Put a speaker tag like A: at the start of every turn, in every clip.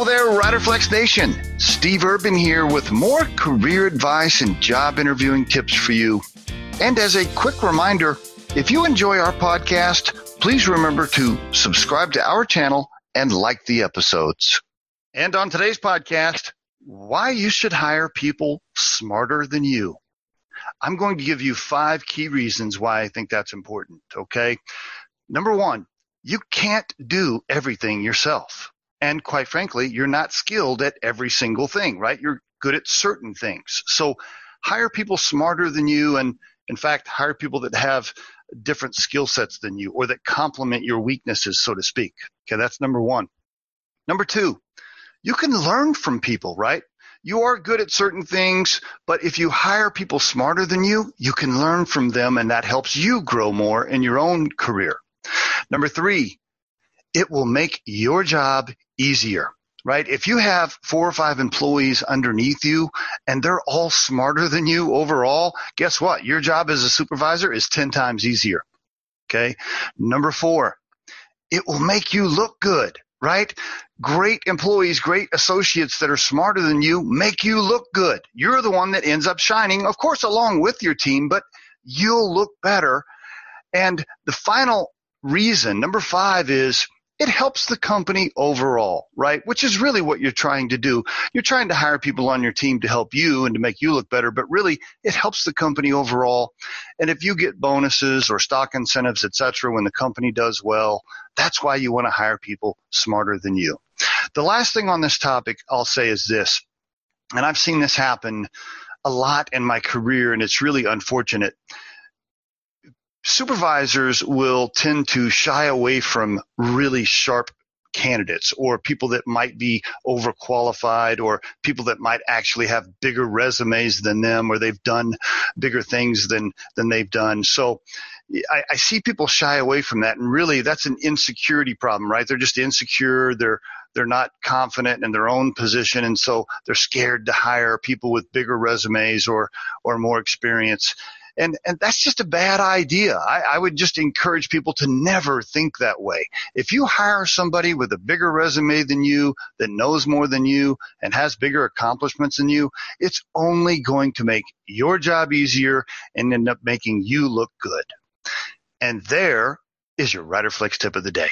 A: Hello there, Riderflex Nation. Steve Urban here with more career advice and job interviewing tips for you. And as a quick reminder, if you enjoy our podcast, please remember to subscribe to our channel and like the episodes. And on today's podcast, why you should hire people smarter than you. I'm going to give you five key reasons why I think that's important. Okay. Number one, you can't do everything yourself. And quite frankly, you're not skilled at every single thing, right? You're good at certain things. So hire people smarter than you and in fact, hire people that have different skill sets than you or that complement your weaknesses, so to speak. Okay, that's number one. Number two, you can learn from people, right? You are good at certain things, but if you hire people smarter than you, you can learn from them and that helps you grow more in your own career. Number three, it will make your job easier, right? If you have four or five employees underneath you and they're all smarter than you overall, guess what? Your job as a supervisor is 10 times easier. Okay. Number four, it will make you look good, right? Great employees, great associates that are smarter than you make you look good. You're the one that ends up shining, of course, along with your team, but you'll look better. And the final reason, number five, is it helps the company overall, right? Which is really what you're trying to do. You're trying to hire people on your team to help you and to make you look better, but really it helps the company overall. And if you get bonuses or stock incentives, etc., when the company does well, that's why you want to hire people smarter than you. The last thing on this topic I'll say is this, and I've seen this happen a lot in my career, and it's really unfortunate supervisors will tend to shy away from really sharp candidates or people that might be overqualified or people that might actually have bigger resumes than them or they've done bigger things than than they've done. So I, I see people shy away from that and really that's an insecurity problem right? They're just insecure they're they're not confident in their own position and so they're scared to hire people with bigger resumes or or more experience and, and that's just a bad idea. I, I would just encourage people to never think that way. If you hire somebody with a bigger resume than you, that knows more than you, and has bigger accomplishments than you, it's only going to make your job easier and end up making you look good. And there is your Riderflex tip of the day.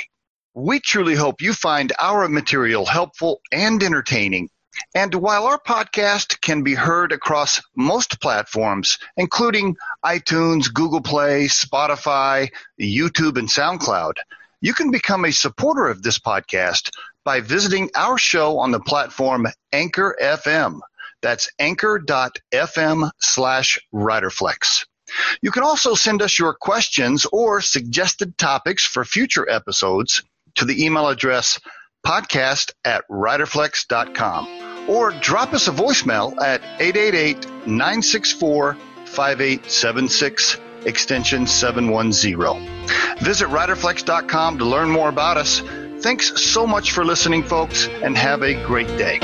A: We truly hope you find our material helpful and entertaining and while our podcast can be heard across most platforms, including iTunes, Google Play, Spotify, YouTube, and SoundCloud, you can become a supporter of this podcast by visiting our show on the platform Anchor FM. That's anchor.fm slash riderflex. You can also send us your questions or suggested topics for future episodes to the email address podcast at riderflex.com or drop us a voicemail at 888-964-5876 extension 710. Visit riderflex.com to learn more about us. Thanks so much for listening, folks, and have a great day.